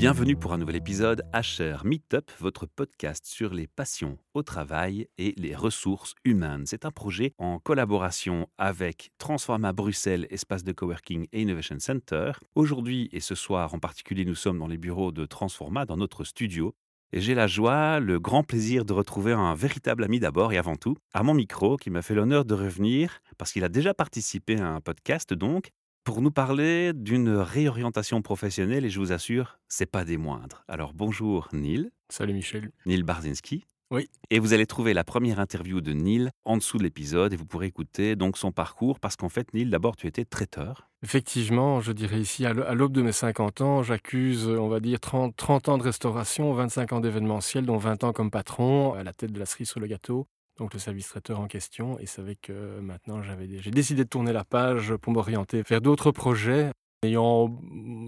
Bienvenue pour un nouvel épisode HR Meetup, votre podcast sur les passions au travail et les ressources humaines. C'est un projet en collaboration avec Transforma Bruxelles, espace de coworking et Innovation Center. Aujourd'hui et ce soir en particulier, nous sommes dans les bureaux de Transforma, dans notre studio. Et j'ai la joie, le grand plaisir de retrouver un véritable ami d'abord et avant tout, à mon micro, qui m'a fait l'honneur de revenir, parce qu'il a déjà participé à un podcast donc, pour nous parler d'une réorientation professionnelle et je vous assure, c'est pas des moindres. Alors bonjour Neil. Salut Michel. Neil Barzinski. Oui. Et vous allez trouver la première interview de Neil en dessous de l'épisode et vous pourrez écouter donc son parcours parce qu'en fait Neil, d'abord tu étais traiteur. Effectivement, je dirais ici, à l'aube de mes 50 ans, j'accuse, on va dire, 30, 30 ans de restauration, 25 ans d'événementiel, dont 20 ans comme patron, à la tête de la cerise sur le gâteau donc le service traiteur en question. Et vrai que maintenant, j'ai décidé de tourner la page pour m'orienter vers d'autres projets, ayant,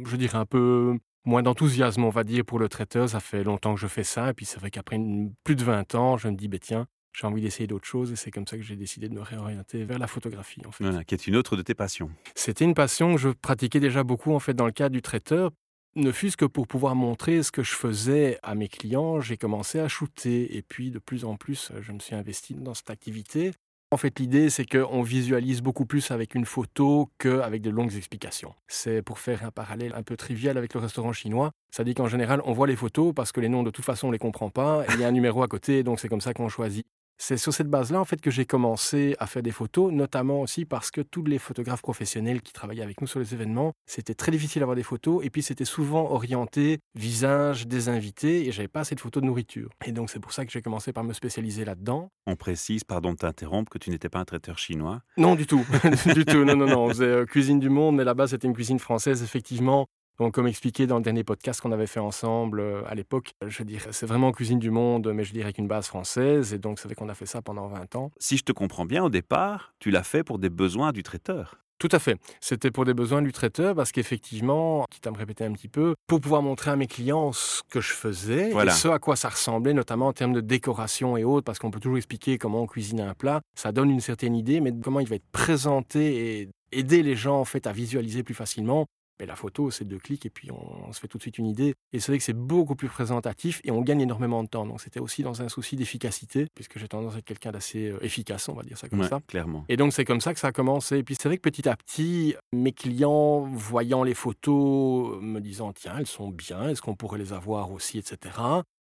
je dirais, un peu moins d'enthousiasme, on va dire, pour le traiteur. Ça fait longtemps que je fais ça. Et puis c'est vrai qu'après plus de 20 ans, je me dis, ben tiens, j'ai envie d'essayer d'autres choses et c'est comme ça que j'ai décidé de me réorienter vers la photographie en fait. Voilà, qui est une autre de tes passions. C'était une passion que je pratiquais déjà beaucoup en fait dans le cadre du traiteur ne fût-ce que pour pouvoir montrer ce que je faisais à mes clients, j'ai commencé à shooter et puis de plus en plus, je me suis investi dans cette activité. En fait, l'idée, c'est qu'on visualise beaucoup plus avec une photo qu'avec de longues explications. C'est pour faire un parallèle un peu trivial avec le restaurant chinois. Ça dit qu'en général, on voit les photos parce que les noms, de toute façon, on ne les comprend pas. Il y a un numéro à côté, donc c'est comme ça qu'on choisit. C'est sur cette base-là en fait que j'ai commencé à faire des photos, notamment aussi parce que tous les photographes professionnels qui travaillaient avec nous sur les événements, c'était très difficile d'avoir des photos et puis c'était souvent orienté visage des invités et j'avais pas assez de photos de nourriture. Et donc c'est pour ça que j'ai commencé par me spécialiser là-dedans. On précise, pardon de t'interrompre, que tu n'étais pas un traiteur chinois. Non du tout, du tout. Non non non, on faisait euh, cuisine du monde, mais là-bas c'était une cuisine française effectivement. Donc, comme expliqué dans le dernier podcast qu'on avait fait ensemble euh, à l'époque, je dirais, c'est vraiment cuisine du monde, mais je dirais qu'une base française. Et donc, c'est vrai qu'on a fait ça pendant 20 ans. Si je te comprends bien, au départ, tu l'as fait pour des besoins du traiteur. Tout à fait. C'était pour des besoins du traiteur parce qu'effectivement, quitte à me répéter un petit peu, pour pouvoir montrer à mes clients ce que je faisais et ce à quoi ça ressemblait, notamment en termes de décoration et autres, parce qu'on peut toujours expliquer comment on cuisine un plat, ça donne une certaine idée, mais comment il va être présenté et aider les gens en fait à visualiser plus facilement. Mais la photo, c'est deux clics et puis on, se fait tout de suite une idée. Et c'est vrai que c'est beaucoup plus présentatif et on gagne énormément de temps. Donc c'était aussi dans un souci d'efficacité, puisque j'ai tendance à être quelqu'un d'assez euh, efficace, on va dire ça comme ça. Clairement. Et donc c'est comme ça que ça a commencé. Et puis c'est vrai que petit à petit, mes clients, voyant les photos, me disant tiens, elles sont bien, est-ce qu'on pourrait les avoir aussi, etc.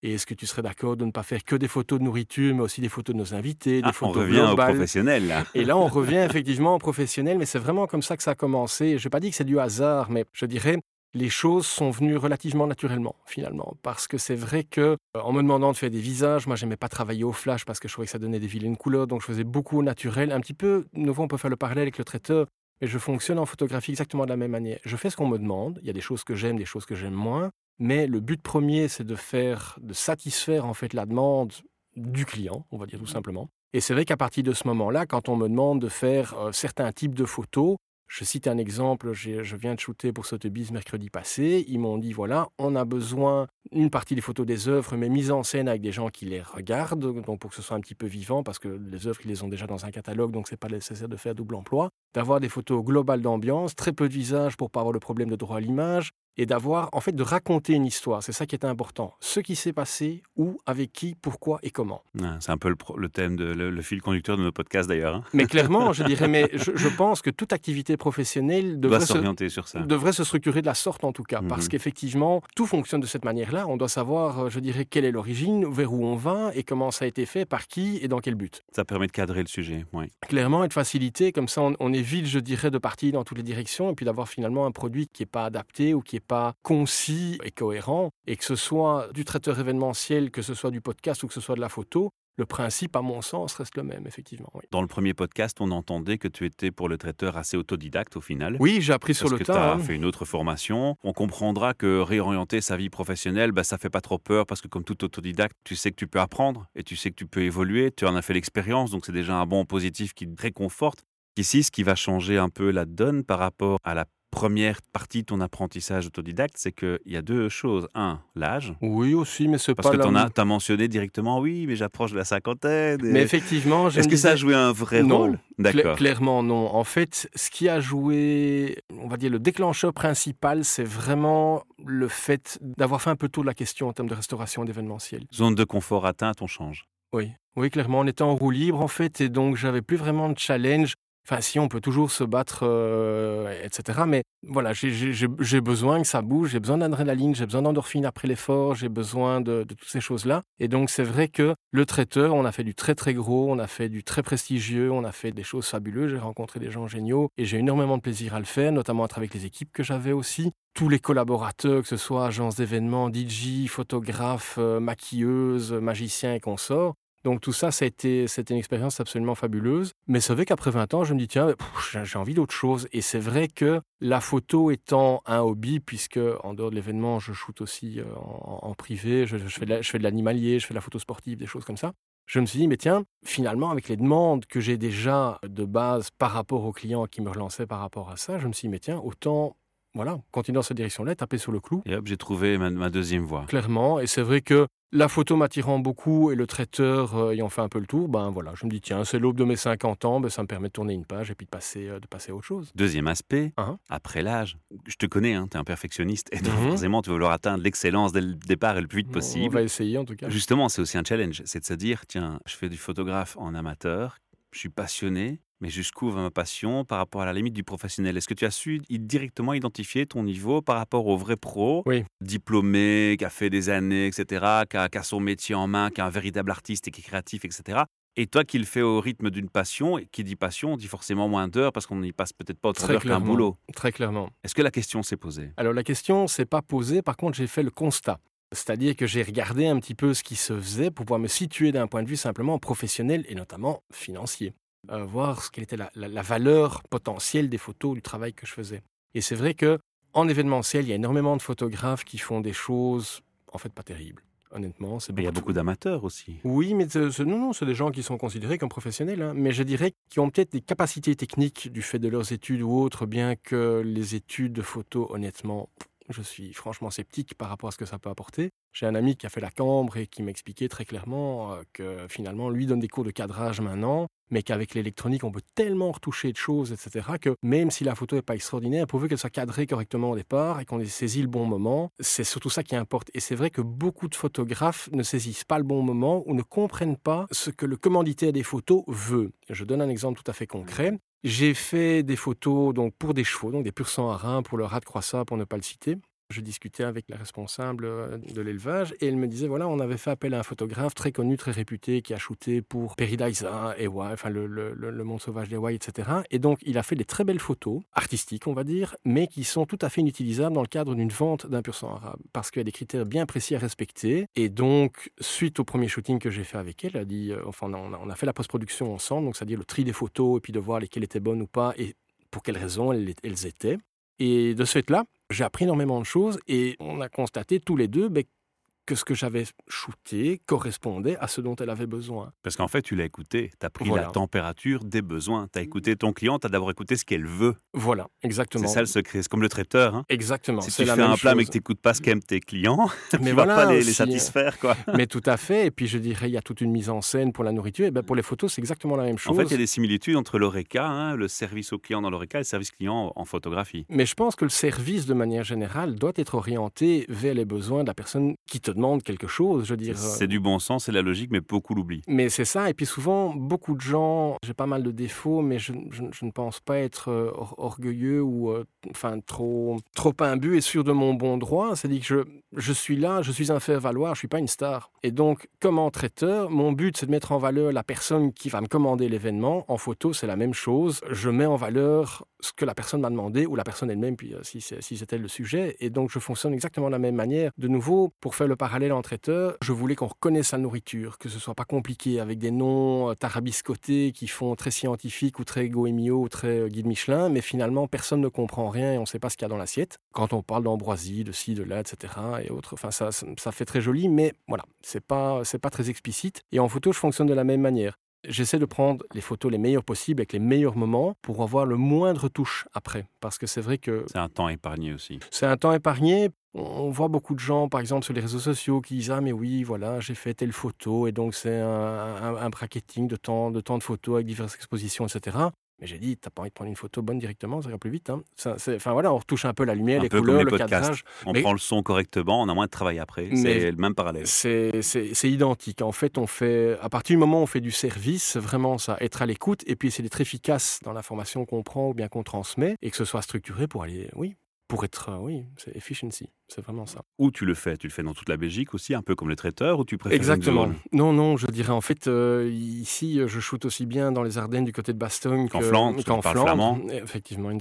Et est-ce que tu serais d'accord de ne pas faire que des photos de nourriture, mais aussi des photos de nos invités, des ah, photos On revient au professionnel, là. Et là, on revient effectivement au professionnel, mais c'est vraiment comme ça que ça a commencé. Je n'ai pas dit que c'est du hasard, mais je dirais, les choses sont venues relativement naturellement, finalement. Parce que c'est vrai que, euh, en me demandant de faire des visages, moi, j'aimais pas travailler au flash parce que je trouvais que ça donnait des vilaines couleurs, donc je faisais beaucoup au naturel. Un petit peu, nouveau, on peut faire le parallèle avec le traiteur, mais je fonctionne en photographie exactement de la même manière. Je fais ce qu'on me demande. Il y a des choses que j'aime, des choses que j'aime moins. Mais le but premier, c'est de faire, de satisfaire en fait la demande du client, on va dire tout simplement. Et c'est vrai qu'à partir de ce moment-là, quand on me demande de faire euh, certains types de photos, je cite un exemple, je viens de shooter pour Sotheby's mercredi passé. Ils m'ont dit voilà, on a besoin une partie des photos des œuvres, mais mise en scène avec des gens qui les regardent, donc pour que ce soit un petit peu vivant, parce que les œuvres, ils les ont déjà dans un catalogue, donc c'est pas nécessaire de faire double emploi. D'avoir des photos globales d'ambiance, très peu de visage pour pas avoir le problème de droit à l'image, et d'avoir, en fait, de raconter une histoire. C'est ça qui est important. Ce qui s'est passé, où, avec qui, pourquoi et comment. c'est un peu le, thème, de, le, fil conducteur de nos podcasts d'ailleurs. Hein. Mais clairement, je dirais, mais je, pense que toute activité professionnelle devrait s'orienter sur ça. Devrait se structurer de la sorte en tout cas, parce mhm. qu'effectivement, tout fonctionne de cette manière-là. On doit savoir, euh, je dirais, quelle est l'origine, vers où on va et comment ça a été fait, par qui et dans quel but. Ça permet de cadrer le sujet, oui. Clairement, et de faciliter, comme ça, on, on évite, je dirais, de partir dans toutes les directions et puis d'avoir finalement un produit qui n'est pas adapté ou qui n'est pas concis et cohérent, et que ce soit du traiteur événementiel, que ce soit du podcast ou que ce soit de la photo, le principe, à mon sens, reste le même, effectivement. Dans le premier podcast, on entendait que tu étais pour le traiteur assez autodidacte au final. Oui, j'ai appris sur le tas. Parce que tu as hein. fait une autre formation. On comprendra que réorienter sa vie professionnelle, bah, ça fait pas trop peur parce que comme tout autodidacte, tu sais que tu peux apprendre et tu sais que tu peux évoluer. Tu en as fait l'expérience, donc c'est déjà un bon positif qui te réconforte. Ici, ce qui va changer un peu la donne par rapport à la première partie de ton apprentissage autodidacte, c'est qu'il y a deux choses. Un, l'âge. Oui, aussi, mais c'est pas Parce que tu as, mentionné directement, oui, mais j'approche de la cinquantaine. et- Mais effectivement, Est-ce que ça a joué un vrai Non. rôle? D'accord. clairement, non. En fait, ce qui a joué, on va dire, le déclencheur principal, c'est vraiment le fait d'avoir fait un peu tôt de la question en termes de restauration d'événementiel. Zone de confort atteinte, on change. Oui, oui, clairement, on était en roue libre en fait, et donc j'avais plus vraiment de challenge. Enfin, si on peut toujours se battre, euh, etc. Mais voilà, j'ai- besoin que ça bouge, j'ai besoin d'adrénaline, j'ai besoin d'endorphine après l'effort, j'ai besoin de, de toutes ces choses-là. Et donc, c'est vrai que le traiteur, on a fait du très très gros, on a fait du très prestigieux, on a fait des choses fabuleuses. J'ai rencontré des gens géniaux et j'ai énormément de plaisir à le faire, notamment à travers les équipes que j'avais aussi. Tous les collaborateurs, que ce soit agence d'événements, DJ, photographes, euh, maquilleuses, magiciens et consorts. Donc tout ça, ça a été, c'était une expérience absolument fabuleuse. Mais c'est vrai qu'après 20 ans, je me dis, tiens, j'ai- envie d'autre chose. Et c'est vrai que la photo étant un hobby, puisque en dehors de l'événement, je shoote aussi euh, en, en privé, je, je fais de la- je fais de l'animalier, je fais de la photo sportive, des choses comme ça. Je me suis dit, mais tiens, finalement, avec les demandes que j'ai déjà de base par rapport aux clients qui me relançaient par rapport à ça, je me suis dit, mais tiens, autant, voilà, continuer dans cette direction-là, taper sur le clou Et hop, j'ai trouvé ma, ma deuxième voie. clairement. Et c'est vrai que la photo m'attirant beaucoup et le traiteur euh, ayant fait un peu le tour, ben voilà, je me dis tiens, c'est l'aube de mes 50 ans, ben ça me permet de tourner une page et puis de passer, euh, de passer à autre chose. Deuxième aspect, Hein après l'âge. Je te connais, hein, tu es un perfectionniste. Et donc, Mhm. forcément, tu veux vouloir atteindre l'excellence dès le départ et le plus vite On possible. va essayer en tout cas. Justement, c'est aussi un challenge. C'est de se dire, tiens, je fais du photographe en amateur, je suis passionné, mais jusqu'où va ma passion par rapport à la limite du professionnel? Est-ce que tu as su directement identifier ton niveau par rapport au vrai pro, Oui. diplômé, qui a fait des années, etc., qui a, qui a son métier en main, qui est un véritable artiste et qui est créatif, etc. Et toi qui le fais au rythme d'une passion, et qui dit passion, dit forcément moins d'heures parce qu'on n'y passe peut-être pas autant d'heures qu'un boulot. Très clairement. Est-ce que la question s'est posée? Alors la question s'est pas posée, par contre j'ai fait le constat. C'est-à-dire que j'ai regardé un petit peu ce qui se faisait pour pouvoir me situer d'un point de vue simplement professionnel et notamment financier. Euh, voir ce quelle était la, la- la valeur potentielle des photos, du travail que je faisais. Et c'est vrai que en événementiel, il y a énormément de photographes qui font des choses en fait pas terribles. Honnêtement, c'est Mais Il y a beaucoup d'amateurs aussi. oui, mais ce- ce- non, non, c'est des gens qui sont considérés comme professionnels, hein, mais je dirais qui ont peut-être des capacités techniques du fait de leurs études ou autres, bien que les études de photo, honnêtement, je suis franchement sceptique par rapport à ce que ça peut apporter. J'ai un ami qui a fait la cambre et qui m'expliquait très clairement euh, que finalement, lui donne des cours de cadrage maintenant, mais qu'avec l'électronique, on peut tellement retoucher de choses, etc., que même si la photo n'est pas extraordinaire, pourvu qu'elle soit cadrée correctement au départ et qu'on ait saisi le bon moment, c'est surtout ça qui importe. Et c'est vrai que beaucoup de photographes ne saisissent pas le bon moment ou ne comprennent pas ce que le commanditaire des photos veut. Je donne un exemple tout à fait concret. J'ai fait des photos donc pour des chevaux, donc des pur sang harin pour le rat de croissant, pour ne pas le citer. Je discutais avec la responsable euh, de l'élevage et elle me disait voilà, on avait fait appel à un photographe très connu, très réputé, qui a shooté pour Paradisa, Ewa, enfin le, le, le, le monde sauvage d'Ewa, etc. Et donc, il a fait des très belles photos, artistiques, on va dire, mais qui sont tout à fait inutilisables dans le cadre d'une vente d'un pur sang arabe, parce qu'il y a des critères bien précis à respecter. Et donc, suite au premier shooting que j'ai fait avec elle, elle a dit, euh, enfin, on a, on a fait la post-production ensemble, donc c'est-à-dire le tri des photos et puis de voir lesquelles étaient bonnes ou pas et pour quelles raisons elles, elles étaient. Et de ce fait-là, j'ai appris énormément de choses et on a constaté tous les deux ben, que ce que j'avais shooté correspondait à ce dont elle avait besoin. Parce qu'en fait, tu l'as écouté, tu as pris Voilà. la température des besoins, tu as écouté ton client, tu as d'abord écouté ce qu'elle veut. Voilà, exactement. C'est ça le secret, c'est comme le traiteur. hein. Exactement. Si tu la fais même un plat mais chose. que tu n'écoutes pas ce qu'aiment tes clients, Mais tu voilà, vas pas les, les aussi, satisfaire. Quoi. Mais tout à fait. Et puis je dirais, il y a toute une mise en scène pour la nourriture. Et ben pour les photos, c'est exactement la même En chose. fait, il y a des similitudes entre l'ORECA, hein, le service au client dans l'ORECA et le service client en photographie. Mais je pense que le service, de manière générale, doit être orienté vers les besoins de la personne qui te demande quelque chose. Je veux dire. C'est du bon sens, c'est la logique, mais beaucoup l'oublient. Mais c'est ça, et puis souvent, beaucoup de gens, j'ai pas mal de défauts, mais je, je- je ne pense pas être euh, or- orgueilleux ou euh, enfin trop, trop imbu et sûr de mon bon droit. C'est-à-dire que je, je suis là, je suis un faire-valoir, je suis pas une star. Et donc, comme en traiteur, mon but, c'est de mettre en valeur la personne qui va me commander l'événement. En photo, c'est la même chose. Je mets en valeur ce que la personne m'a demandé, ou la personne elle-même, puis euh, si, c'est- si c'était le sujet. Et donc, je fonctionne exactement de la même manière. De nouveau, pour faire le parallèle en traiteur, je voulais qu'on reconnaisse sa nourriture, que ce soit pas compliqué avec des noms euh, tarabiscotés qui font très scientifique ou très goémio ou très euh, guide Michelin, mais finalement, personne ne comprend rien et on ne sait pas ce qu'il y a dans l'assiette. Quand on parle d'ambroisie, de ci, de là, etc. et autres, enfin, ça, ça, ça fait très joli, mais voilà, c'est pas, c'est pas très explicite. Et en photo, je fonctionne de la même manière. j'essaie de prendre les photos les meilleures possibles avec les meilleurs moments pour avoir le moindre touche après. Parce que c'est vrai que. C'est un temps épargné aussi. C'est un temps épargné. On voit beaucoup de gens, par exemple, sur les réseaux sociaux qui disent Ah, mais oui, voilà, j'ai fait telle photo, et donc c'est un, un, bracketing de temps, de temps de photos avec diverses expositions, etc. Mais j'ai dit, t'as pas envie de prendre une photo bonne directement, ça ira plus vite. Hein. enfin voilà, on retouche un peu la lumière, les couleurs, le cadrage. On prend le son correctement, on a moins de travail après. C'est le même parallèle. C'est identique. En fait, on fait, à partir du moment où on fait du service, vraiment ça, être à l'écoute et puis essayer d'être efficace dans l'information qu'on prend ou bien qu'on transmet et que ce soit structuré pour aller, oui, pour être, oui, c'est efficiency. C'est vraiment ça. Où tu le fais Tu le fais dans toute la Belgique aussi, un peu comme les traiteurs, ou tu préfères Exactement. non, non, je dirais en fait, euh, ici, je shoote aussi bien dans les Ardennes du côté de Bastogne qu'en Flandre. Qu'en Flandre. Effectivement,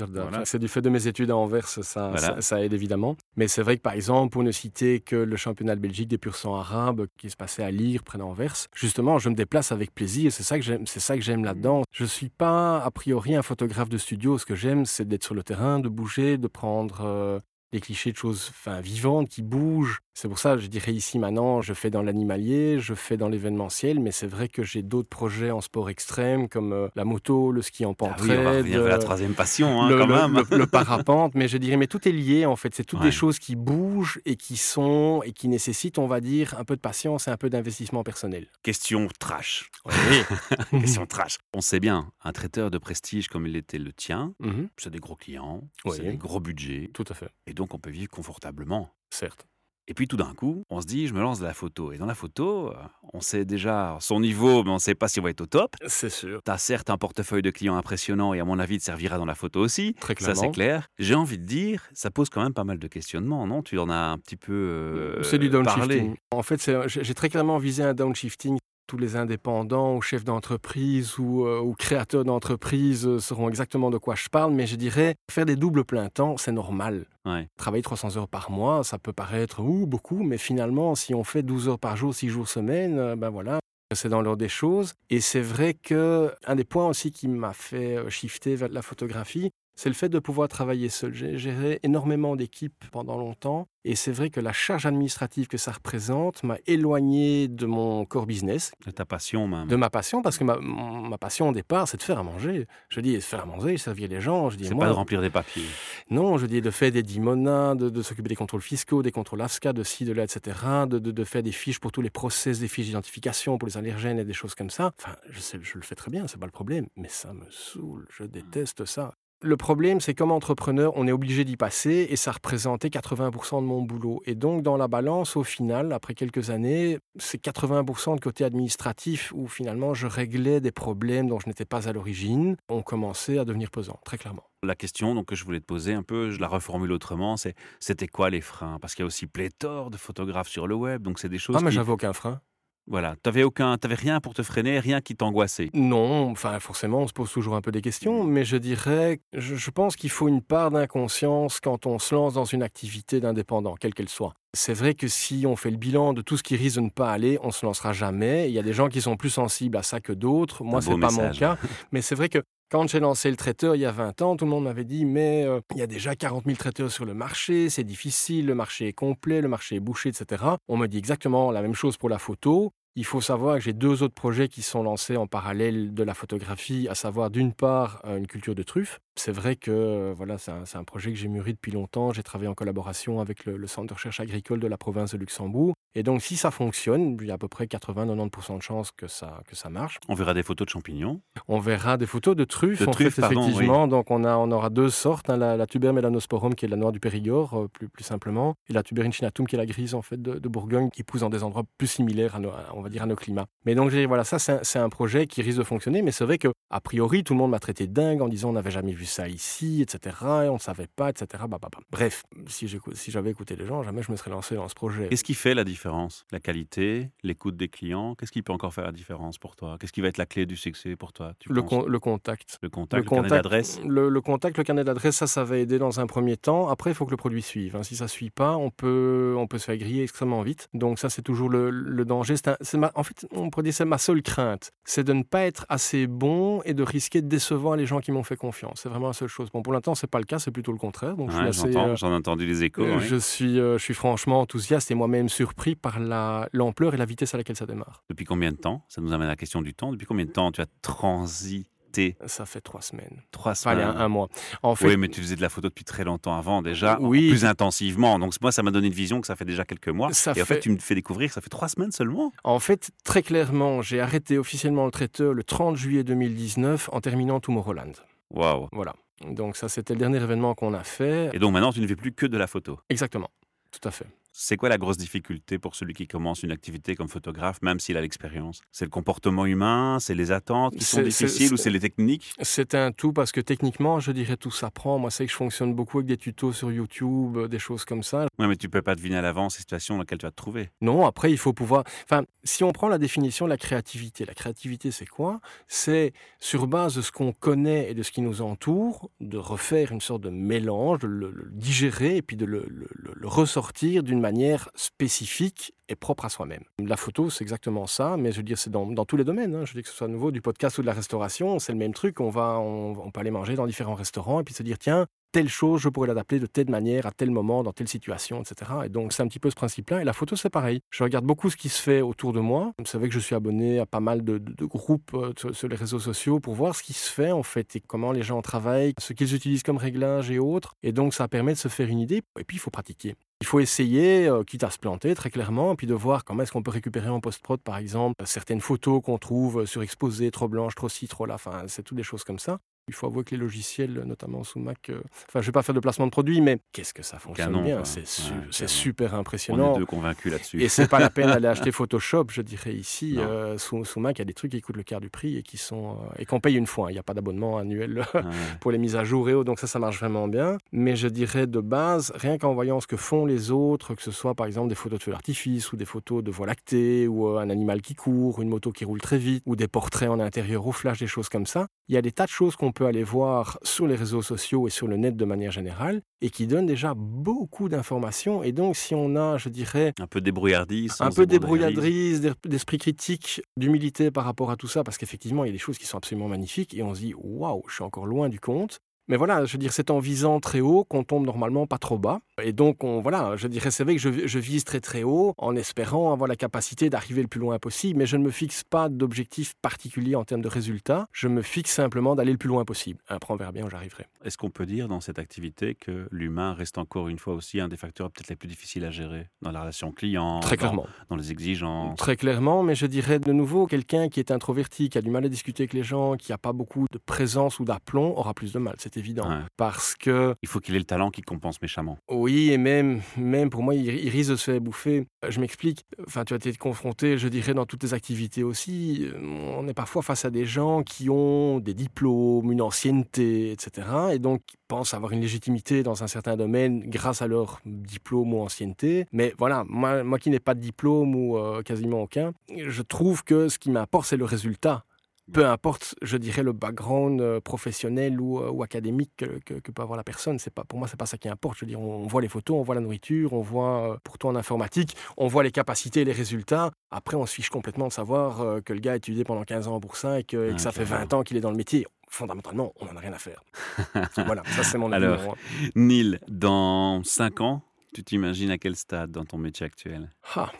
C'est du fait de mes études à Anvers, ça, ça, aide évidemment. Mais c'est vrai que par exemple, pour ne citer que le championnat de Belgique des pur sang arabes qui se passait à Lire, près d'Anvers, justement, je me déplace avec plaisir. C'est ça que j'aime, c'est ça que j'aime là-dedans. Je suis pas a priori un photographe de studio. Ce que j'aime, c'est d'être sur le terrain, de bouger, de prendre euh, des clichés de choses enfin, vivantes qui bougent, c'est pour ça, je dirais ici maintenant, je fais dans l'animalier, je fais dans l'événementiel, mais c'est vrai que j'ai d'autres projets en sport extrême comme euh, la moto, le ski en pente ah oui, on va la euh, troisième passion, hein, quand même. Le, parapente, mais je dirais, mais tout est lié en fait. C'est toutes des choses qui bougent et qui sont et qui nécessitent, on va dire, un peu de patience et un peu d'investissement personnel. Question trash. Oui. Question trash. On sait bien, un traiteur de prestige comme il était le tien, mmh c'est des gros clients, c'est des gros budgets. Tout à fait. Et donc on peut vivre confortablement. Certes. Et puis tout d'un coup, on se dit, je me lance de la photo. Et dans la photo, euh, on sait déjà son niveau, mais on ne sait pas si on va être au top. C'est sûr. Tu as certes un portefeuille de clients impressionnant et à mon avis, te servira dans la photo aussi. Très clairement. Ça, c'est clair. J'ai envie de dire, ça pose quand même pas mal de questionnements, non? Tu en as un petit peu euh, C'est du downshifting. En fait, j'ai très clairement visé un downshifting tous les indépendants ou chefs d'entreprise ou, euh, ou, créateurs d'entreprise euh, sauront exactement de quoi je parle, mais je dirais faire des doubles plein temps, c'est normal. Travailler 300 heures par mois, ça peut paraître ou beaucoup, mais finalement, si on fait 12 heures par jour, 6 jours semaine, euh, ben voilà, c'est dans l'ordre des choses. Et c'est vrai que un des points aussi qui m'a fait shifter vers la photographie, c'est le fait de pouvoir travailler seul. J'ai géré énormément d'équipes pendant longtemps et c'est vrai que la charge administrative que ça représente m'a éloigné de mon core business. De ta passion même. De ma passion, parce que ma, ma passion au départ, c'est de faire à manger. Je dis, faire à manger, servir les gens. Je dis, c'est pas de remplir des papiers. Non, je dis de faire des dimonas, de, de s'occuper des contrôles fiscaux, des contrôles ASCA, de ci, de là, etc. De, de, de, faire des fiches pour tous les process, des fiches d'identification pour les allergènes et des choses comme ça. Enfin, je, sais, je le fais très bien, c'est pas le problème, mais ça me saoule. Je déteste ça. Le problème, c'est comme entrepreneur, on est obligé d'y passer et ça représentait 80% de mon boulot. Et donc, dans la balance, au final, après quelques années, c'est 80% de côté administratif où finalement je réglais des problèmes dont je n'étais pas à l'origine, ont commencé à devenir pesants, très clairement. La question donc, que je voulais te poser un peu, je la reformule autrement, c'est c'était quoi les freins? Parce qu'il y a aussi pléthore de photographes sur le web, donc c'est des choses. Ah, mais j'avais aucun frein. Voilà, t'avais aucun, t'avais rien pour te freiner, rien qui t'angoissait. Non, enfin forcément, on se pose toujours un peu des questions, mais je dirais, je, je pense qu'il faut une part d'inconscience quand on se lance dans une activité d'indépendant, quelle qu'elle soit. C'est vrai que si on fait le bilan de tout ce qui risque de ne pas aller, on se lancera jamais. Il y a des gens qui sont plus sensibles à ça que d'autres. Moi, c'est pas mon cas, mais c'est vrai que quand j'ai lancé le traiteur il y a 20 ans, tout le monde m'avait dit Mais euh, il y a déjà 40 000 traiteurs sur le marché, c'est difficile, le marché est complet, le marché est bouché, etc. On me dit exactement la même chose pour la photo. Il faut savoir que j'ai deux autres projets qui sont lancés en parallèle de la photographie, à savoir d'une part euh, une culture de truffe. C'est vrai que euh, voilà, c'est un, projet que j'ai mûri depuis longtemps. J'ai travaillé en collaboration avec le, Centre de recherche agricole de la province de Luxembourg. Et donc, si ça fonctionne, il y a à peu près 80-90% de chances que ça, que ça marche. On verra des photos de champignons On verra des photos de truffes, en fait, effectivement. Donc, on, a, on aura deux sortes, hein, la, la tuber melanosporum, qui est la noire du Périgord, euh, plus, plus simplement, et la tuber incinatum, qui est la grise en fait, de, Bourgogne, qui pousse dans des endroits plus similaires à, on va dire, à nos climats. Mais donc, voilà, ça, c'est un, projet qui risque de fonctionner, mais c'est vrai que a priori, tout le monde m'a traité dingue en disant on n'avait jamais vu ça ici, etc., et on ne savait pas, etc. Bah, bah, bah. Bref, si j'avais écouté les gens, jamais je me serais lancé dans ce projet. Qu'est-ce qui fait la différence? La qualité, l'écoute des clients? Qu'est-ce qui peut encore faire la différence pour toi? Qu'est-ce qui va être la clé du succès pour toi? Le, le, contact. Le contact, le, carnet d'adresse le, contact, le carnet d'adresse, ça, ça va aider dans un premier temps. Après, il faut que le produit suive. Hein. Si ça ne suit pas, on peut, on peut se faire griller extrêmement vite. Donc ça, c'est toujours le, danger. En fait, on pourrait dire c'est ma seule crainte, c'est de ne pas être assez bon et de risquer de décevoir les gens qui m'ont fait confiance. C'est vraiment la seule chose. Bon, pour l'instant, c'est pas le cas, c'est plutôt le contraire. Donc, euh, j'en ai entendu les échos. Euh, je suis, je suis franchement enthousiaste et moi-même surpris par l'ampleur et la vitesse à laquelle ça démarre. Depuis combien de temps? Ça nous amène à la question du temps. Depuis combien de temps tu as ça fait trois semaines. Trois semaines. Allez, un, mois. En fait, oui, mais tu faisais de la photo depuis très longtemps avant déjà, oui. plus intensivement. Donc moi, ça m'a donné une vision que ça fait déjà quelques mois. Ça et en fait, tu me fais découvrir que ça fait trois semaines seulement. En fait, très clairement, j'ai arrêté officiellement le traiteur le 30 juillet 2019 en terminant Tomorrowland. Waouh. Voilà. Donc ça, c'était le dernier événement qu'on a fait. Et donc maintenant, tu ne fais plus que de la photo. Exactement. Tout à fait. C'est quoi la grosse difficulté pour celui qui commence une activité comme photographe, même s'il a l'expérience? C'est le comportement humain, c'est les attentes qui sont difficiles ou c'est les techniques? C'est un tout parce que techniquement, je dirais tout s'apprend. Moi, c'est que je fonctionne beaucoup avec des tutos sur YouTube, euh, des choses comme ça. Oui, mais tu peux pas deviner à l'avance les situations dans lesquelles tu vas te trouver. Non, après, il faut pouvoir. Enfin, si on prend la définition de la créativité, la créativité, c'est quoi? C'est sur base de ce qu'on connaît et de ce qui nous entoure, de refaire une sorte de mélange, de le, digérer et puis de le, le ressortir d'une manière spécifique et propre à soi-même. La photo, c'est exactement ça, mais je veux dire, c'est dans, tous les domaines. Hein. Je dis que ce soit nouveau du podcast ou de la restauration, c'est le même truc. On va, on, peut aller manger dans différents restaurants et puis se dire, tiens, telle chose, je pourrais l'adapter de telle manière, à tel moment, dans telle situation, etc. Et donc, c'est un petit peu ce principe-là. Et la photo, c'est pareil. Je regarde beaucoup ce qui se fait autour de moi. Vous savez que je suis abonné à pas mal de, groupes euh, sur, les réseaux sociaux pour voir ce qui se fait, en fait, et comment les gens travaillent, ce qu'ils utilisent comme réglage et autres. Et donc, ça permet de se faire une idée. Et puis, il faut pratiquer. Il faut essayer, euh, quitte à se planter très clairement, puis de voir comment est-ce qu'on peut récupérer en post-prod, par exemple, certaines photos qu'on trouve surexposées, trop blanches, trop ci, trop là, enfin, c'est toutes des choses comme ça. Il faut avouer que les logiciels, notamment sous Mac, euh, enfin, je ne vais pas faire de placement de produit, mais qu'est-ce que ça fonctionne bien C'est super impressionnant. On est deux convaincus là-dessus. Et c'est pas la peine d'aller acheter Photoshop, je dirais ici. Euh, sous, sous, Mac, il y a des trucs qui coûtent le quart du prix et qui sont euh, et qu'on paye une fois. Il n'y a pas d'abonnement annuel pour les mises à jour et autres, donc ça, ça marche vraiment bien. Mais je dirais de base, rien qu'en voyant ce que font les autres, que ce soit par exemple des photos de feu d'artifice ou des photos de voie lactée ou un animal qui court, une moto qui roule très vite ou des portraits en intérieur au flash, des choses comme ça, il y a des tas de choses qu'on peut aller voir sur les réseaux sociaux et sur le net de manière générale et qui donnent déjà beaucoup d'informations. Et donc, si on a, je dirais... Un peu débrouillardise. Un peu débrouillardise, d'esprit critique, d'humilité par rapport à tout ça, parce qu'effectivement, il y a des choses qui sont absolument magnifiques et on se dit, waouh, je suis encore loin du compte. Mais voilà, je veux dire, c'est en visant très haut qu'on tombe normalement pas trop bas. Et donc, on, voilà, je dirais, c'est vrai que je, vise très très haut en espérant avoir la capacité d'arriver le plus loin possible, mais je ne me fixe pas d'objectif particulier en termes de résultats. Je me fixe simplement d'aller le plus loin possible. Après, on verra bien où j'arriverai. Est-ce qu'on peut dire dans cette activité que l'humain reste encore une fois aussi un des facteurs peut-être les plus difficiles à gérer dans la relation client Très clairement. Dans, les exigences? Très clairement, mais je dirais de nouveau, quelqu'un qui est introverti, qui a du mal à discuter avec les gens, qui n'a pas beaucoup de présence ou d'aplomb, aura plus de mal évident. Parce que. Il faut qu'il ait le talent qui compense méchamment. Oui, et même, même pour moi, il, risque de se faire bouffer. Euh, je m'explique. Enfin, tu as été confronté, je dirais, dans toutes tes activités aussi. Euh, on est parfois face à des gens qui ont des diplômes, une ancienneté, etc. Et donc, qui pensent avoir une légitimité dans un certain domaine grâce à leur diplôme ou ancienneté. Mais voilà, moi, moi qui n'ai pas de diplôme ou euh, quasiment aucun, je trouve que ce qui m'importe, c'est le résultat peu importe, je dirais, le background euh, professionnel ou, euh, ou académique que, peut avoir la personne. C'est pas, pour moi, c'est pas ça qui importe. Je veux dire, on, voit les photos, on voit la nourriture, on voit, euh, pour toi en informatique, on voit les capacités et les résultats. Après, on se fiche complètement de savoir que le gars a étudié pendant 15 ans pour ça et que, ça fait 20 ans qu'il est dans le métier fondamentalement, on n'en a rien à faire. voilà, ça c'est mon avis. Alors, Neil, dans 5 ans, tu t'imagines à quel stade dans ton métier actuel? Ah,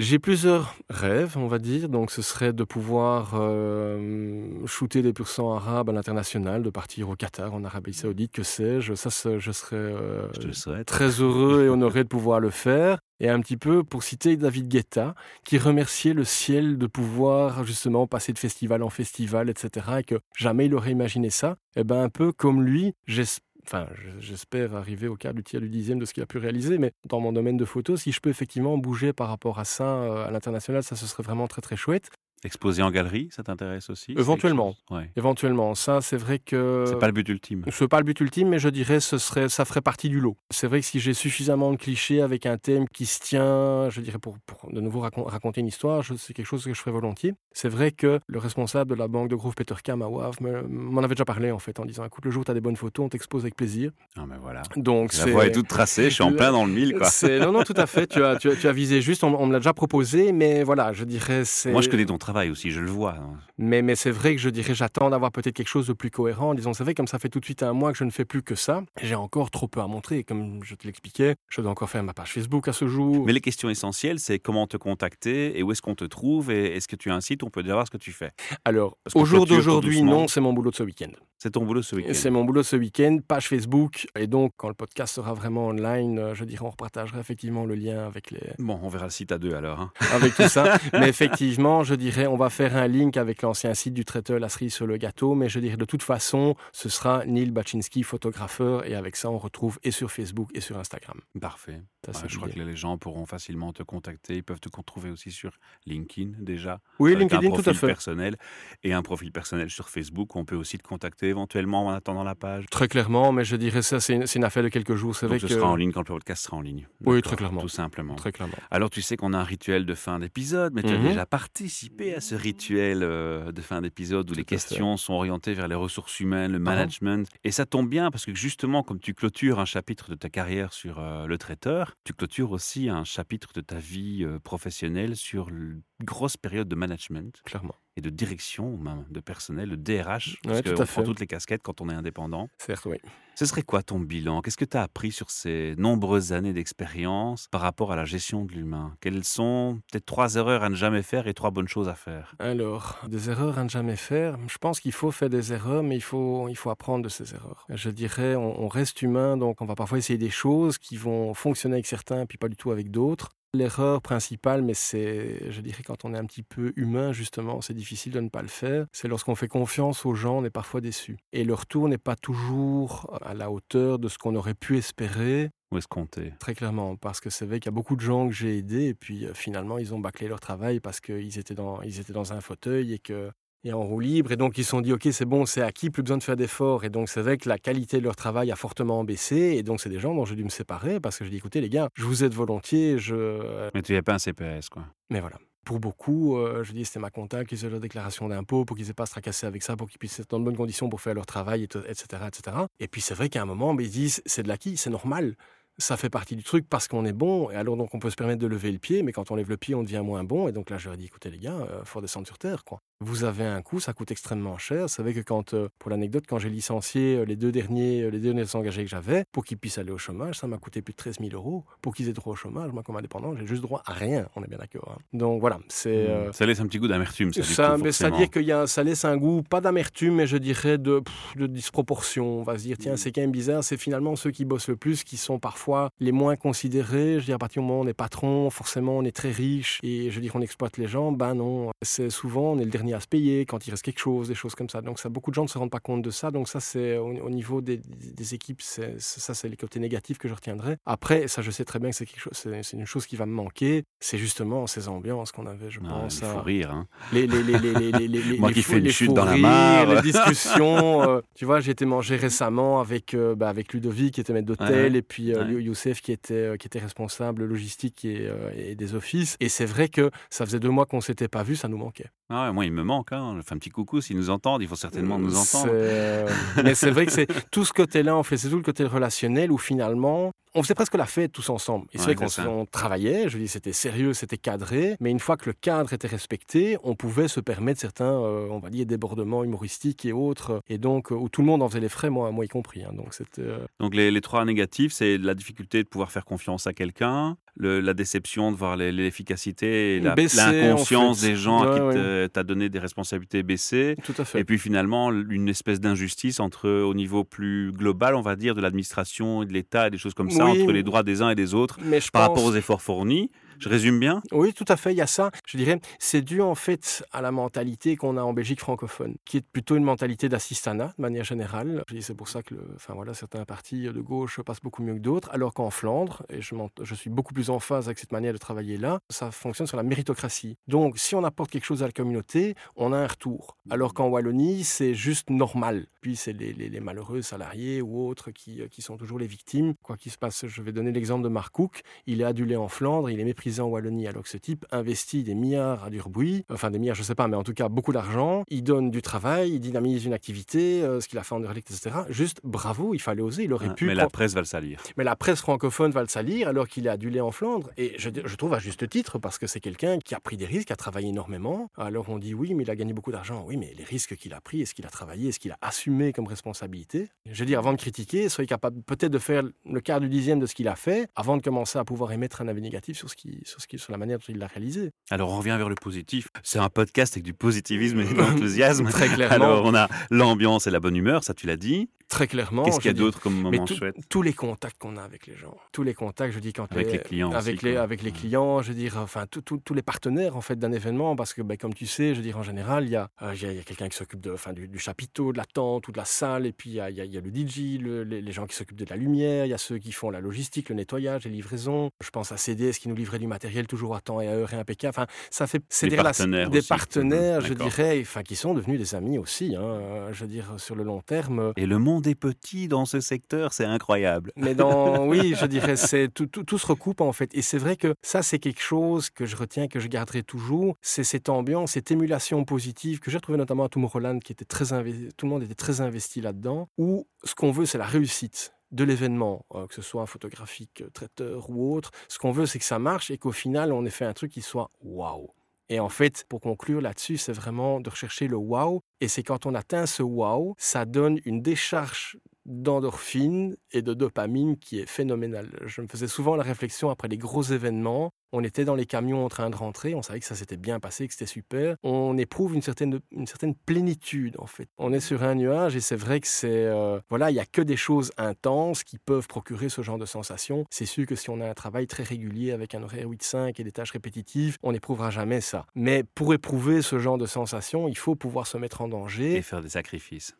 j'ai plusieurs rêves, on va dire. Donc, ce serait de pouvoir euh, shooter des pur arabes à l'international, de partir au Qatar, en Arabie Saoudite, que sais-je. Ça, je serais euh, très heureux et honoré de pouvoir le faire. Et un petit peu pour citer David Guetta, qui remerciait le ciel de pouvoir justement passer de festival en festival, etc. Et que jamais il aurait imaginé ça. Et eh ben un peu comme lui, j'espère enfin, j'espère arriver au quart du tiers du dixième de ce qu'il a pu réaliser, mais dans mon domaine de photo, si je peux effectivement bouger par rapport à ça euh, à l'international, ça ce serait vraiment très très chouette. Exposer en galerie, ça t'intéresse aussi Éventuellement. Ouais. Éventuellement. Ça, c'est vrai que. C'est pas le but ultime. C'est pas le but ultime, mais je dirais ce serait, ça ferait partie du lot. C'est vrai que si j'ai suffisamment de clichés avec un thème qui se tient, je dirais pour, pour de nouveau raconter une histoire, c'est quelque chose que je ferais volontiers. C'est vrai que le responsable de la banque de Groove Peter Cam à WAV m'en avait déjà parlé en fait en disant écoute le jour où tu as des bonnes photos, on t'expose avec plaisir. Ah mais voilà. Donc la voie est toute tracée, je suis en plein dans le mille quoi. Non non tout à fait, tu as, tu as, tu as visé juste, on, on me l'a déjà proposé, mais voilà, je dirais. Moi je connais ton travail aussi, je le vois. Hein. Mais, mais c'est vrai que je dirais, j'attends d'avoir peut-être quelque chose de plus cohérent. Disons, c'est vrai, comme ça fait tout de suite un mois que je ne fais plus que ça, j'ai encore trop peu à montrer. Comme je te l'expliquais, je dois encore faire ma page Facebook à ce jour. Mais les questions essentielles, c'est comment te contacter et où est-ce qu'on te trouve et est-ce que tu as un site où on peut voir ce que tu fais? Alors, au jour d'aujourd'hui, non, c'est mon boulot de ce week-end. C'est ton boulot ce week-end C'est mon boulot ce week-end, page Facebook. Et donc, quand le podcast sera vraiment online, euh, je dirais, on repartagera effectivement le lien avec les. Bon, on verra le site à deux alors. Hein. Avec tout ça. mais effectivement, je dirais, on va faire un link avec l'ancien site du traiteur La cerise sur le gâteau. Mais je dirais, de toute façon, ce sera Neil Baczynski, photographeur. Et avec ça, on retrouve et sur Facebook et sur Instagram. Parfait. Je crois que les gens pourront facilement te contacter. Ils peuvent te retrouver aussi sur LinkedIn déjà. Oui, LinkedIn, tout à fait. personnel et un profil personnel sur Facebook. On peut aussi te contacter éventuellement en attendant la page Très clairement, mais je dirais ça, c'est une, affaire de quelques jours. C'est vrai ce que... sera en ligne quand le podcast sera en ligne. Oui, très clairement. Tout simplement. Très clairement. Alors, tu sais qu'on a un rituel de fin d'épisode, mais tu as Mhm. déjà participé à ce rituel euh, de fin d'épisode où les Tout questions sont orientées vers les ressources humaines, le Ah. management. Et ça tombe bien parce que justement, comme tu clôtures un chapitre de ta carrière sur euh, le traiteur, tu clôtures aussi un chapitre de ta vie euh, professionnelle sur une grosse période de management Clairement. et de direction même, de personnel, de DRH, parce Ouais, tout à qu'on prend toutes les casquettes quand on est indépendant. Certes, oui. Ce serait quoi ton bilan? Qu'est-ce que tu as appris sur ces nombreuses années d'expérience par rapport à la gestion de l'humain? Quelles sont peut-être trois erreurs à ne jamais faire et trois bonnes choses à faire? Alors, des erreurs à ne jamais faire. Je pense qu'il faut faire des erreurs, mais il faut, il faut apprendre de ces erreurs. Je dirais, on, on reste humain, donc on va parfois essayer des choses qui vont fonctionner avec certains, puis pas du tout avec d'autres. L'erreur principale, mais c'est, je dirais, quand on est un petit peu humain, justement, c'est difficile de ne pas le faire. C'est lorsqu'on fait confiance aux gens, on est parfois déçu. Et le retour n'est pas toujours à la hauteur de ce qu'on aurait pu espérer. Qu'on t'est? Très clairement, parce que c'est vrai qu'il y a beaucoup de gens que j'ai aidés et puis euh, finalement ils ont bâclé leur travail parce qu'ils étaient dans, ils étaient dans un fauteuil et que et en roue libre et donc ils se sont dit ok c'est bon c'est acquis plus besoin de faire d'efforts et donc c'est vrai que la qualité de leur travail a fortement baissé et donc c'est des gens dont j'ai dû me séparer parce que je dis écoutez les gars je vous aide volontiers je euh, Mais tu n'es pas un CPS, quoi. mais voilà pour beaucoup, euh, je dis c'était ma comptable qui faisait leur déclaration d'impôt pour qu'ils aient pas à se tracasser avec ça, pour qu'ils puissent être dans de bonnes conditions pour faire leur travail, etc., etc. Et puis c'est vrai qu'à un moment, ben, ils disent c'est de l'acquis, c'est normal. Ça fait partie du truc parce qu'on est bon, et alors donc on peut se permettre de lever le pied, mais quand on lève le pied, on devient moins bon. Et donc là, ai dit écoutez les gars, euh, faut descendre sur terre, quoi. Vous avez un coût, ça coûte extrêmement cher. C'est vrai que quand, euh, pour l'anecdote, quand j'ai licencié euh, les deux derniers, euh, les deux derniers engagés que j'avais, pour qu'ils puissent aller au chômage, ça m'a coûté plus de 13 000 euros. Pour qu'ils aient droit au chômage, moi comme indépendant, j'ai juste droit à rien. On est bien d'accord. hein. Donc voilà, c'est. euh, Ça laisse un petit goût d'amertume, ça, ça, coup, mais forcément. c'est-à-dire qu'il y a, ça laisse un goût, pas d'amertume, mais je dirais de, pff, de disproportion. On va se dire, tiens, c'est quand même bizarre, c'est finalement ceux qui bossent le plus qui sont parfois les moins considérés. Je veux dire, à partir du moment où on est patron, forcément, on est très riche et je veux dire, on exploite les gens. Ben non, c'est souvent, on est le dernier à se payer quand il reste quelque chose, des choses comme ça. Donc ça, beaucoup de gens ne se rendent pas compte de ça. Donc ça, c'est au, au niveau des, des équipes, c'est, ça, c'est les côtés négatifs que je retiendrai. Après, ça, je sais très bien que c'est quelque chose, c'est, c'est une chose qui va me manquer. C'est justement ces ambiances qu'on avait, je Ah, pense. il faut à- rire. Hein. les, les, Moi qui fais une chute dans la mare. les discussions. euh, tu vois, j'ai été manger récemment avec, euh, bah, avec Ludovic, qui était maître d'hôtel, Ouais. et puis euh, Ouais. Youssef, qui était, euh, qui était responsable logistique et, euh, et des offices. Et c'est vrai que ça faisait deux mois qu'on s'était pas vu, ça nous manquait. Ah ouais, moi, il me manque. Hein. Je fais un petit coucou s'ils nous entendent. Il faut certainement nous entendre. euh, Mais c'est vrai que c'est tout ce côté-là, en fait, c'est tout le côté relationnel où finalement, on faisait presque la fête tous ensemble. Et c'est Ouais, vrai qu'on travaillait, je dis, c'était sérieux, c'était cadré, mais une fois que le cadre était respecté, on pouvait se permettre certains, euh, on va dire, débordements humoristiques et autres, et donc où tout le monde en faisait les frais, moi, moi y compris. hein. donc c'était. euh, Donc les, les trois négatifs, c'est la difficulté de pouvoir faire confiance à quelqu'un, la déception de voir l'efficacité, l'inconscience en fait. des gens à qui ouais. t'as donné des responsabilités baissées, tout à fait. et puis finalement une espèce d'injustice entre au niveau plus global, on va dire, de l'administration et de l'État et des choses comme ça, Oui. entre les droits des uns et des autres mais je par pense, rapport aux efforts fournis. Je résume bien? Oui, tout à fait, il y a ça. Je dirais, c'est dû en fait à la mentalité qu'on a en Belgique francophone, qui est plutôt une mentalité d'assistanat de manière générale. C'est pour ça que enfin, voilà, certains partis de gauche passent beaucoup mieux que d'autres, alors qu'en Flandre, et je, suis beaucoup plus en phase avec cette manière de travailler là, ça fonctionne sur la méritocratie. Donc, si on apporte quelque chose à la communauté, on a un retour. Alors qu'en Wallonie, c'est juste normal. Puis, c'est les, malheureux salariés ou autres qui, sont toujours les victimes. Quoi qu'il se passe, je vais donner l'exemple de Mark Cook. Il est adulé en Flandre, il est méprisé en Wallonie, alors que ce type investit des milliards à Durbuy, enfin des milliards, je sais pas, mais en tout cas beaucoup d'argent. Il donne du travail, il dynamise une activité, euh, ce qu'il a fait en Euroligue, etc. Juste bravo, il fallait oser, il aurait pu. Mais la presse va le salir. Mais la presse francophone va le salir alors qu'il est adulé en Flandre. Et je, je trouve à juste titre parce que c'est quelqu'un qui a pris des risques, qui a travaillé énormément. Alors on dit oui, mais il a gagné beaucoup d'argent. Oui, mais les risques qu'il a pris, est-ce qu'il a travaillé, est-ce qu'il a assumé comme responsabilité? Je veux dire, avant de critiquer, soyez capable peut-être de faire le quart du dixième de ce qu'il a fait avant de commencer à pouvoir émettre un avis négatif sur, ce qui, sur, ce qui, sur la manière dont il l'a réalisé. Alors on revient vers le positif. C'est un podcast avec du positivisme et de l'enthousiasme. Très clairement. Alors on a l'ambiance et la bonne humeur, ça tu l'as dit. Très clairement. Qu'est-ce qu'il y a d'autre comme moment chouette Tous les contacts qu'on a avec les gens. Tous les contacts, je dis quand avec les, clients. Avec aussi, les, avec les clients, je veux dire, enfin tous les partenaires en fait d'un événement, parce que ben, comme tu sais, je veux dire en général, il y a, euh, y a, quelqu'un qui s'occupe de, enfin, du, chapiteau, de la tente ou de la salle, et puis il y a, y a, le DJ, les, gens qui s'occupent de la lumière, il y a ceux qui font la logistique, le nettoyage, les livraisons. Je pense à CDS qui nous livrait du matériel toujours à temps et à heure et impeccable. Enfin, ça fait c'est des partenaires, des partenaires, je dirais, enfin qui sont devenus des amis aussi. Hein, je veux dire sur le long terme. Et le monde est petit dans ce secteur, c'est incroyable. Mais dans, oui, je dirais, c'est tout, tout, tout, se recoupe en fait. Et c'est vrai que ça, c'est quelque chose que je retiens, que je garderai toujours. C'est cette ambiance, cette émulation positive que j'ai retrouvée notamment à Tomorrowland, qui était très investi, tout le monde était très investi là-dedans. Où ce qu'on veut, c'est la réussite de l'événement, euh, que ce soit photographique, traiteur ou autre. Ce qu'on veut, c'est que ça marche et qu'au final, on ait fait un truc qui soit waouh. Et en fait, pour conclure là-dessus, c'est vraiment de rechercher le wow. Et c'est quand on atteint ce wow, ça donne une décharge d'endorphine et de dopamine qui est phénoménale. Je me faisais souvent la réflexion après les gros événements. On était dans les camions en train de rentrer, on savait que ça s'était bien passé, que c'était super. On éprouve une certaine, une certaine plénitude en fait. On est sur un nuage et c'est vrai que c'est... Euh, voilà, il n'y a que des choses intenses qui peuvent procurer ce genre de sensation. C'est sûr que si on a un travail très régulier avec un horaire 8-5 et des tâches répétitives, on n'éprouvera jamais ça. Mais pour éprouver ce genre de sensation, il faut pouvoir se mettre en danger. Et faire des sacrifices.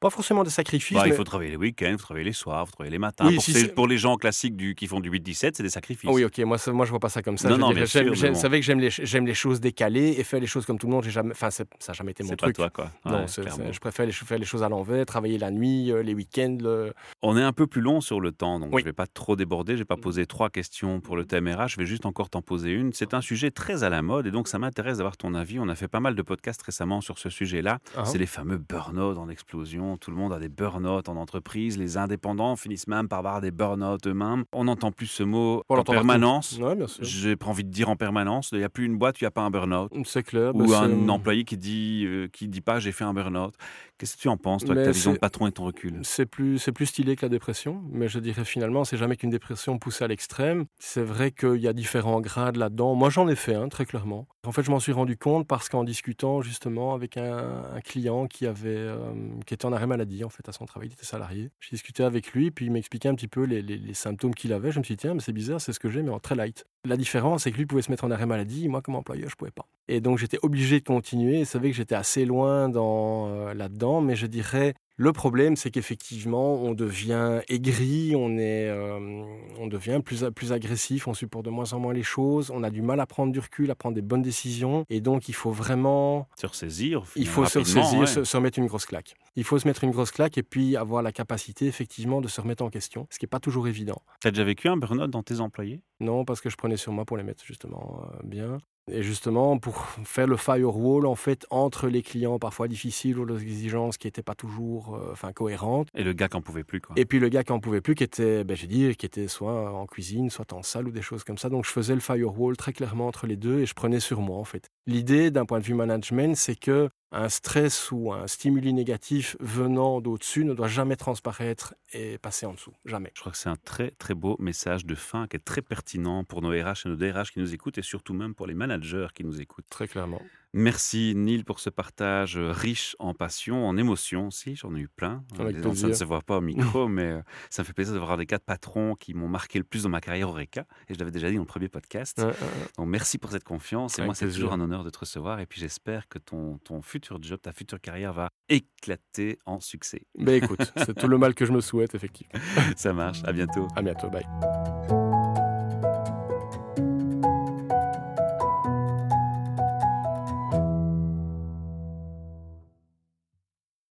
Pas forcément des sacrifices. Bah, mais... Il faut travailler les week-ends, il faut travailler les soirs, il faut travailler les matins. Oui, pour, si pour, les gens classiques du, qui font du 8-17, c'est des sacrifices. Oui, ok, moi, moi je vois pas ça comme ça. Non, non, Vous savez que j'aime les, les, choses décalées et faire les choses comme tout le monde. Jamais, enfin, ça n'a jamais été mon truc. Pas toi, quoi. non, je préfère les, faire les choses à l'envers, travailler la nuit, euh, les week-ends. Le... On est un peu plus long sur le temps, donc oui. je vais pas trop déborder. Je vais pas poser trois questions pour le thème RH, je vais juste encore t'en poser une. C'est un sujet très à la mode et donc ça m'intéresse d'avoir ton avis. On a fait pas mal de podcasts récemment sur ce sujet-là. Ah. C'est les fameux burn-out en explosion. Tout le monde a des burn-out en entreprise. Les indépendants finissent même par avoir des burn-out eux-mêmes. On n'entend plus ce mot On en permanence. Ouais. J'ai pas envie de dire en permanence. Il n'y a plus une boîte, il n'y a pas un burn-out. C'est clair. Ou un employé qui dit, euh, qui dit pas j'ai fait un burn-out. Qu'est-ce que tu en penses, toi, Mais ta vision de patron et ton recul C'est plus, c'est plus stylé que la dépression, mais je dirais finalement, c'est jamais qu'une dépression poussée à l'extrême. C'est vrai qu'il y a différents grades là-dedans. Moi, j'en ai fait un, très clairement. En fait, je m'en suis rendu compte parce qu'en discutant justement avec un, un client qui avait, euh, qui était en arrêt maladie, en fait, à son travail, il était salarié. J'ai discuté avec lui, puis il m'expliquait un petit peu les, les- les symptômes qu'il avait. Je me suis dit, tiens, mais c'est bizarre, c'est ce que j'ai, mais en très light. La différence, c'est que lui pouvait se mettre en arrêt maladie, moi, comme employeur, je pouvais pas. Et donc, j'étais obligé de continuer. C'est vrai que j'étais assez loin dans, euh, là-dedans, mais je dirais, le problème, c'est qu'effectivement, on devient aigri, on, est, euh, on devient plus, plus agressif, on supporte de moins en moins les choses, on a du mal à prendre du recul, à prendre des bonnes décisions. Et donc, il faut vraiment Se ressaisir il faut se ressaisir, ouais. se, se remettre une grosse claque. Il faut se mettre une grosse claque et puis avoir la capacité, effectivement, de se remettre en question, ce qui n'est pas toujours évident. Tu as déjà vécu un burn-out dans tes employés? Non, parce que je prenais sur moi pour les mettre justement euh, bien. Et justement, pour faire le firewall, en fait, entre les clients parfois difficiles ou les exigences qui n'étaient pas toujours euh, enfin, cohérentes, Et le gars qui en pouvait plus, quoi. et puis le gars qui en pouvait plus, qui était, ben, j'ai dit, qui était soit en cuisine, soit en salle ou des choses comme ça. Donc je faisais le firewall très clairement entre les deux et je prenais sur moi en fait. L'idée d'un point de vue management, c'est que un stress ou un stimuli négatif venant d'au-dessus ne doit jamais transparaître et passer en dessous. Jamais. Je crois que c'est un très très beau message de fin qui est très pertinent pour nos RH et nos DRH qui nous écoutent et surtout même pour les managers qui nous écoutent. Très clairement. Merci Neil pour ce partage euh, riche en passion, en émotions aussi. J'en ai eu plein. Ça ne se voit pas au micro, mais euh, ça me fait plaisir de voir des quatre patrons qui m'ont marqué le plus dans ma carrière au RECA. Et je l'avais déjà dit dans le premier podcast. Ouais, ouais, ouais. Donc merci pour cette confiance. Et moi, c'est toujours un honneur de te recevoir. Et puis j'espère que ton, ton futur job, ta future carrière va éclater en succès. Ben écoute, c'est tout le mal que je me souhaite, effectivement. ça marche. À bientôt. À bientôt, bye.